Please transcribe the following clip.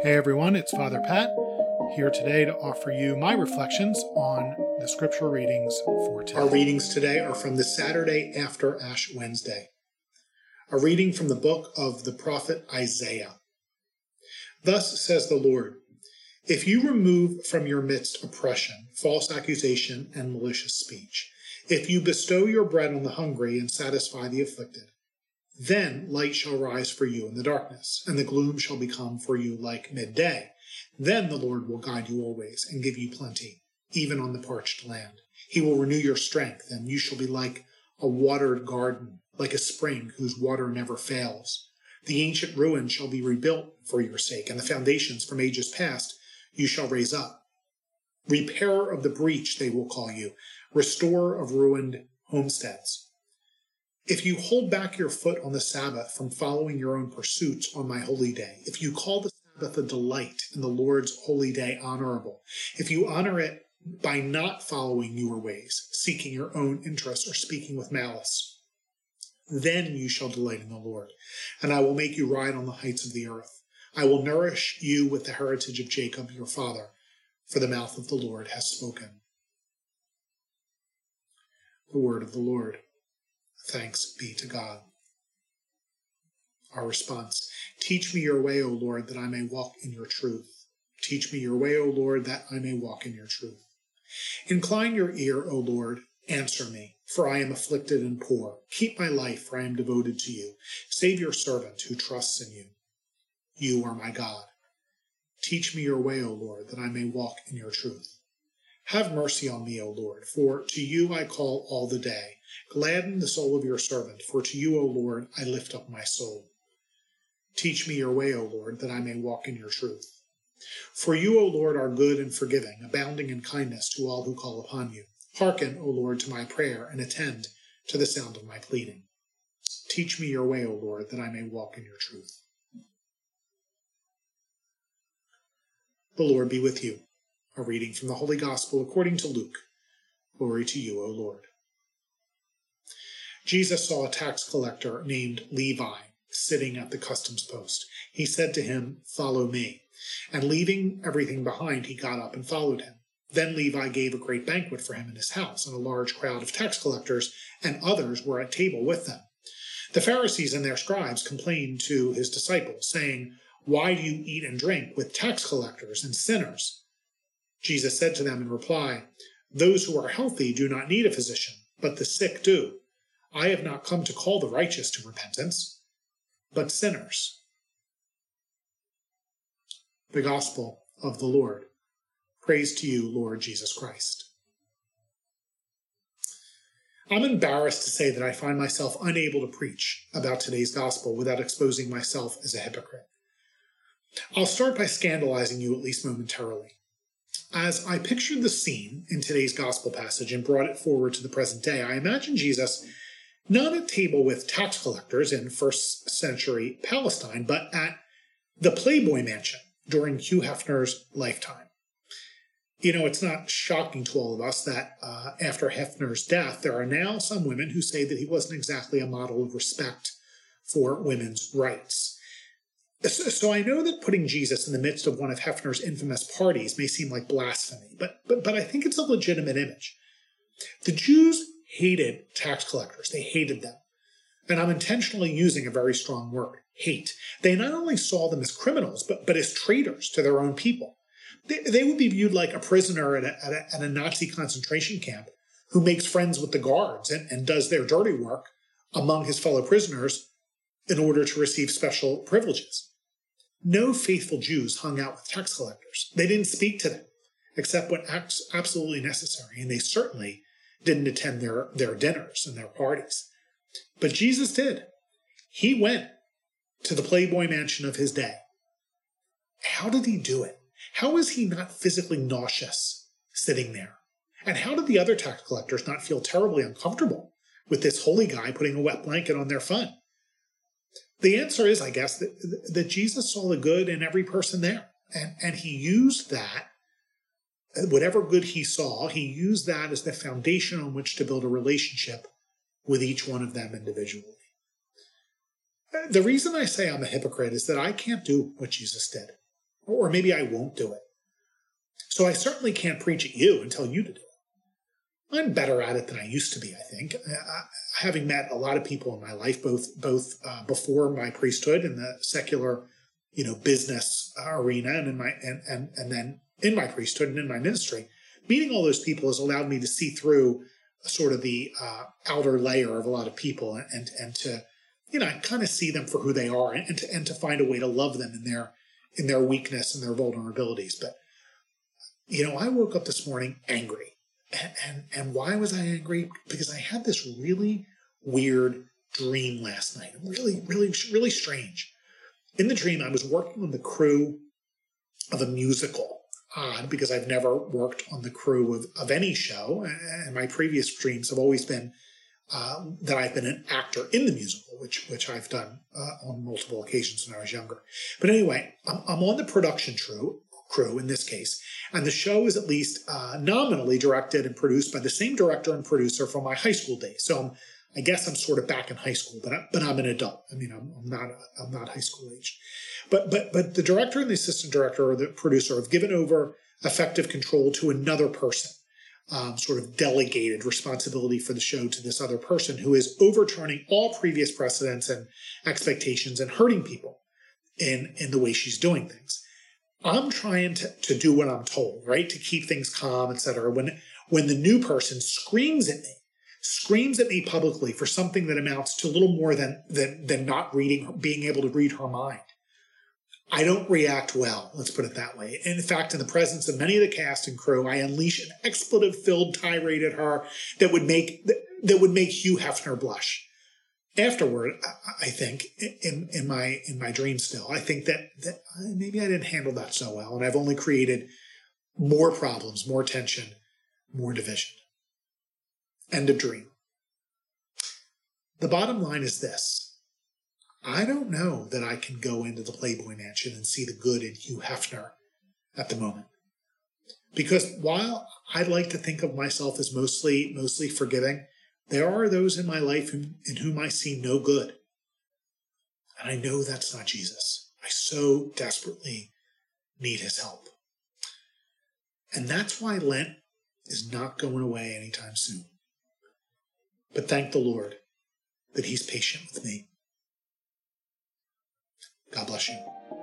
Hey everyone, it's Father Pat here today to offer you my reflections on the scripture readings for today. Our readings today are from the Saturday after Ash Wednesday. A reading from the book of the prophet Isaiah. Thus says the Lord If you remove from your midst oppression, false accusation, and malicious speech, if you bestow your bread on the hungry and satisfy the afflicted, then light shall rise for you in the darkness, and the gloom shall become for you like midday. Then the Lord will guide you always and give you plenty, even on the parched land. He will renew your strength, and you shall be like a watered garden, like a spring whose water never fails. The ancient ruins shall be rebuilt for your sake, and the foundations from ages past you shall raise up. Repairer of the breach, they will call you, restorer of ruined homesteads. If you hold back your foot on the Sabbath from following your own pursuits on my holy day, if you call the Sabbath a delight and the Lord's holy day honorable, if you honor it by not following your ways, seeking your own interests, or speaking with malice, then you shall delight in the Lord, and I will make you ride on the heights of the earth. I will nourish you with the heritage of Jacob your father, for the mouth of the Lord has spoken. The word of the Lord. Thanks be to God. Our response Teach me your way, O Lord, that I may walk in your truth. Teach me your way, O Lord, that I may walk in your truth. Incline your ear, O Lord, answer me, for I am afflicted and poor. Keep my life, for I am devoted to you. Save your servant who trusts in you. You are my God. Teach me your way, O Lord, that I may walk in your truth. Have mercy on me, O Lord, for to you I call all the day. Gladden the soul of your servant, for to you, O Lord, I lift up my soul. Teach me your way, O Lord, that I may walk in your truth. For you, O Lord, are good and forgiving, abounding in kindness to all who call upon you. Hearken, O Lord, to my prayer, and attend to the sound of my pleading. Teach me your way, O Lord, that I may walk in your truth. The Lord be with you. A reading from the Holy Gospel according to Luke. Glory to you, O Lord. Jesus saw a tax collector named Levi sitting at the customs post. He said to him, Follow me. And leaving everything behind, he got up and followed him. Then Levi gave a great banquet for him in his house, and a large crowd of tax collectors and others were at table with them. The Pharisees and their scribes complained to his disciples, saying, Why do you eat and drink with tax collectors and sinners? Jesus said to them in reply, Those who are healthy do not need a physician, but the sick do. I have not come to call the righteous to repentance, but sinners. The Gospel of the Lord. Praise to you, Lord Jesus Christ. I'm embarrassed to say that I find myself unable to preach about today's Gospel without exposing myself as a hypocrite. I'll start by scandalizing you at least momentarily. As I pictured the scene in today's gospel passage and brought it forward to the present day, I imagine Jesus not at table with tax collectors in first century Palestine, but at the Playboy Mansion during Hugh Hefner's lifetime. You know, it's not shocking to all of us that uh, after Hefner's death, there are now some women who say that he wasn't exactly a model of respect for women's rights. So I know that putting Jesus in the midst of one of Hefner's infamous parties may seem like blasphemy, but, but, but I think it's a legitimate image. The Jews hated tax collectors. They hated them. And I'm intentionally using a very strong word, hate. They not only saw them as criminals, but, but as traitors to their own people. They, they would be viewed like a prisoner at a, at a, at a Nazi concentration camp who makes friends with the guards and, and does their dirty work among his fellow prisoners in order to receive special privileges. No faithful Jews hung out with tax collectors. They didn't speak to them except when absolutely necessary, and they certainly didn't attend their, their dinners and their parties. But Jesus did. He went to the Playboy mansion of his day. How did he do it? How was he not physically nauseous sitting there? And how did the other tax collectors not feel terribly uncomfortable with this holy guy putting a wet blanket on their fun? The answer is, I guess, that, that Jesus saw the good in every person there. And, and he used that, whatever good he saw, he used that as the foundation on which to build a relationship with each one of them individually. The reason I say I'm a hypocrite is that I can't do what Jesus did. or maybe I won't do it. So I certainly can't preach at you and tell you to do it. I'm better at it than I used to be, I think. I, having met a lot of people in my life, both both uh, before my priesthood in the secular, you know, business arena, and in my and and and then in my priesthood and in my ministry, meeting all those people has allowed me to see through sort of the uh, outer layer of a lot of people and and, and to you know kind of see them for who they are and to, and to find a way to love them in their in their weakness and their vulnerabilities. But you know, I woke up this morning angry. And, and, and why was I angry? Because I had this really weird dream last night. Really, really, really strange. In the dream, I was working on the crew of a musical. Odd, because I've never worked on the crew of, of any show. And my previous dreams have always been uh, that I've been an actor in the musical, which which I've done uh, on multiple occasions when I was younger. But anyway, I'm, I'm on the production crew, crew in this case. And the show is at least uh, nominally directed and produced by the same director and producer from my high school days. So I'm, I guess I'm sort of back in high school, but I, but I'm an adult. I mean, I'm, I'm not I'm not high school age. But but but the director and the assistant director or the producer have given over effective control to another person. Um, sort of delegated responsibility for the show to this other person who is overturning all previous precedents and expectations and hurting people in in the way she's doing things. I'm trying to, to do what I'm told, right? To keep things calm, etc. When when the new person screams at me, screams at me publicly for something that amounts to a little more than than than not reading, being able to read her mind. I don't react well, let's put it that way. In fact, in the presence of many of the cast and crew, I unleash an expletive-filled tirade at her that would make that would make Hugh Hefner blush afterward, I think in in my in my dream still, I think that that maybe I didn't handle that so well, and I've only created more problems, more tension, more division. End of dream. The bottom line is this. I don't know that I can go into the Playboy Mansion and see the good in Hugh Hefner at the moment. Because while I'd like to think of myself as mostly mostly forgiving, there are those in my life in, in whom I see no good. And I know that's not Jesus. I so desperately need his help. And that's why Lent is not going away anytime soon. But thank the Lord that he's patient with me. God bless you.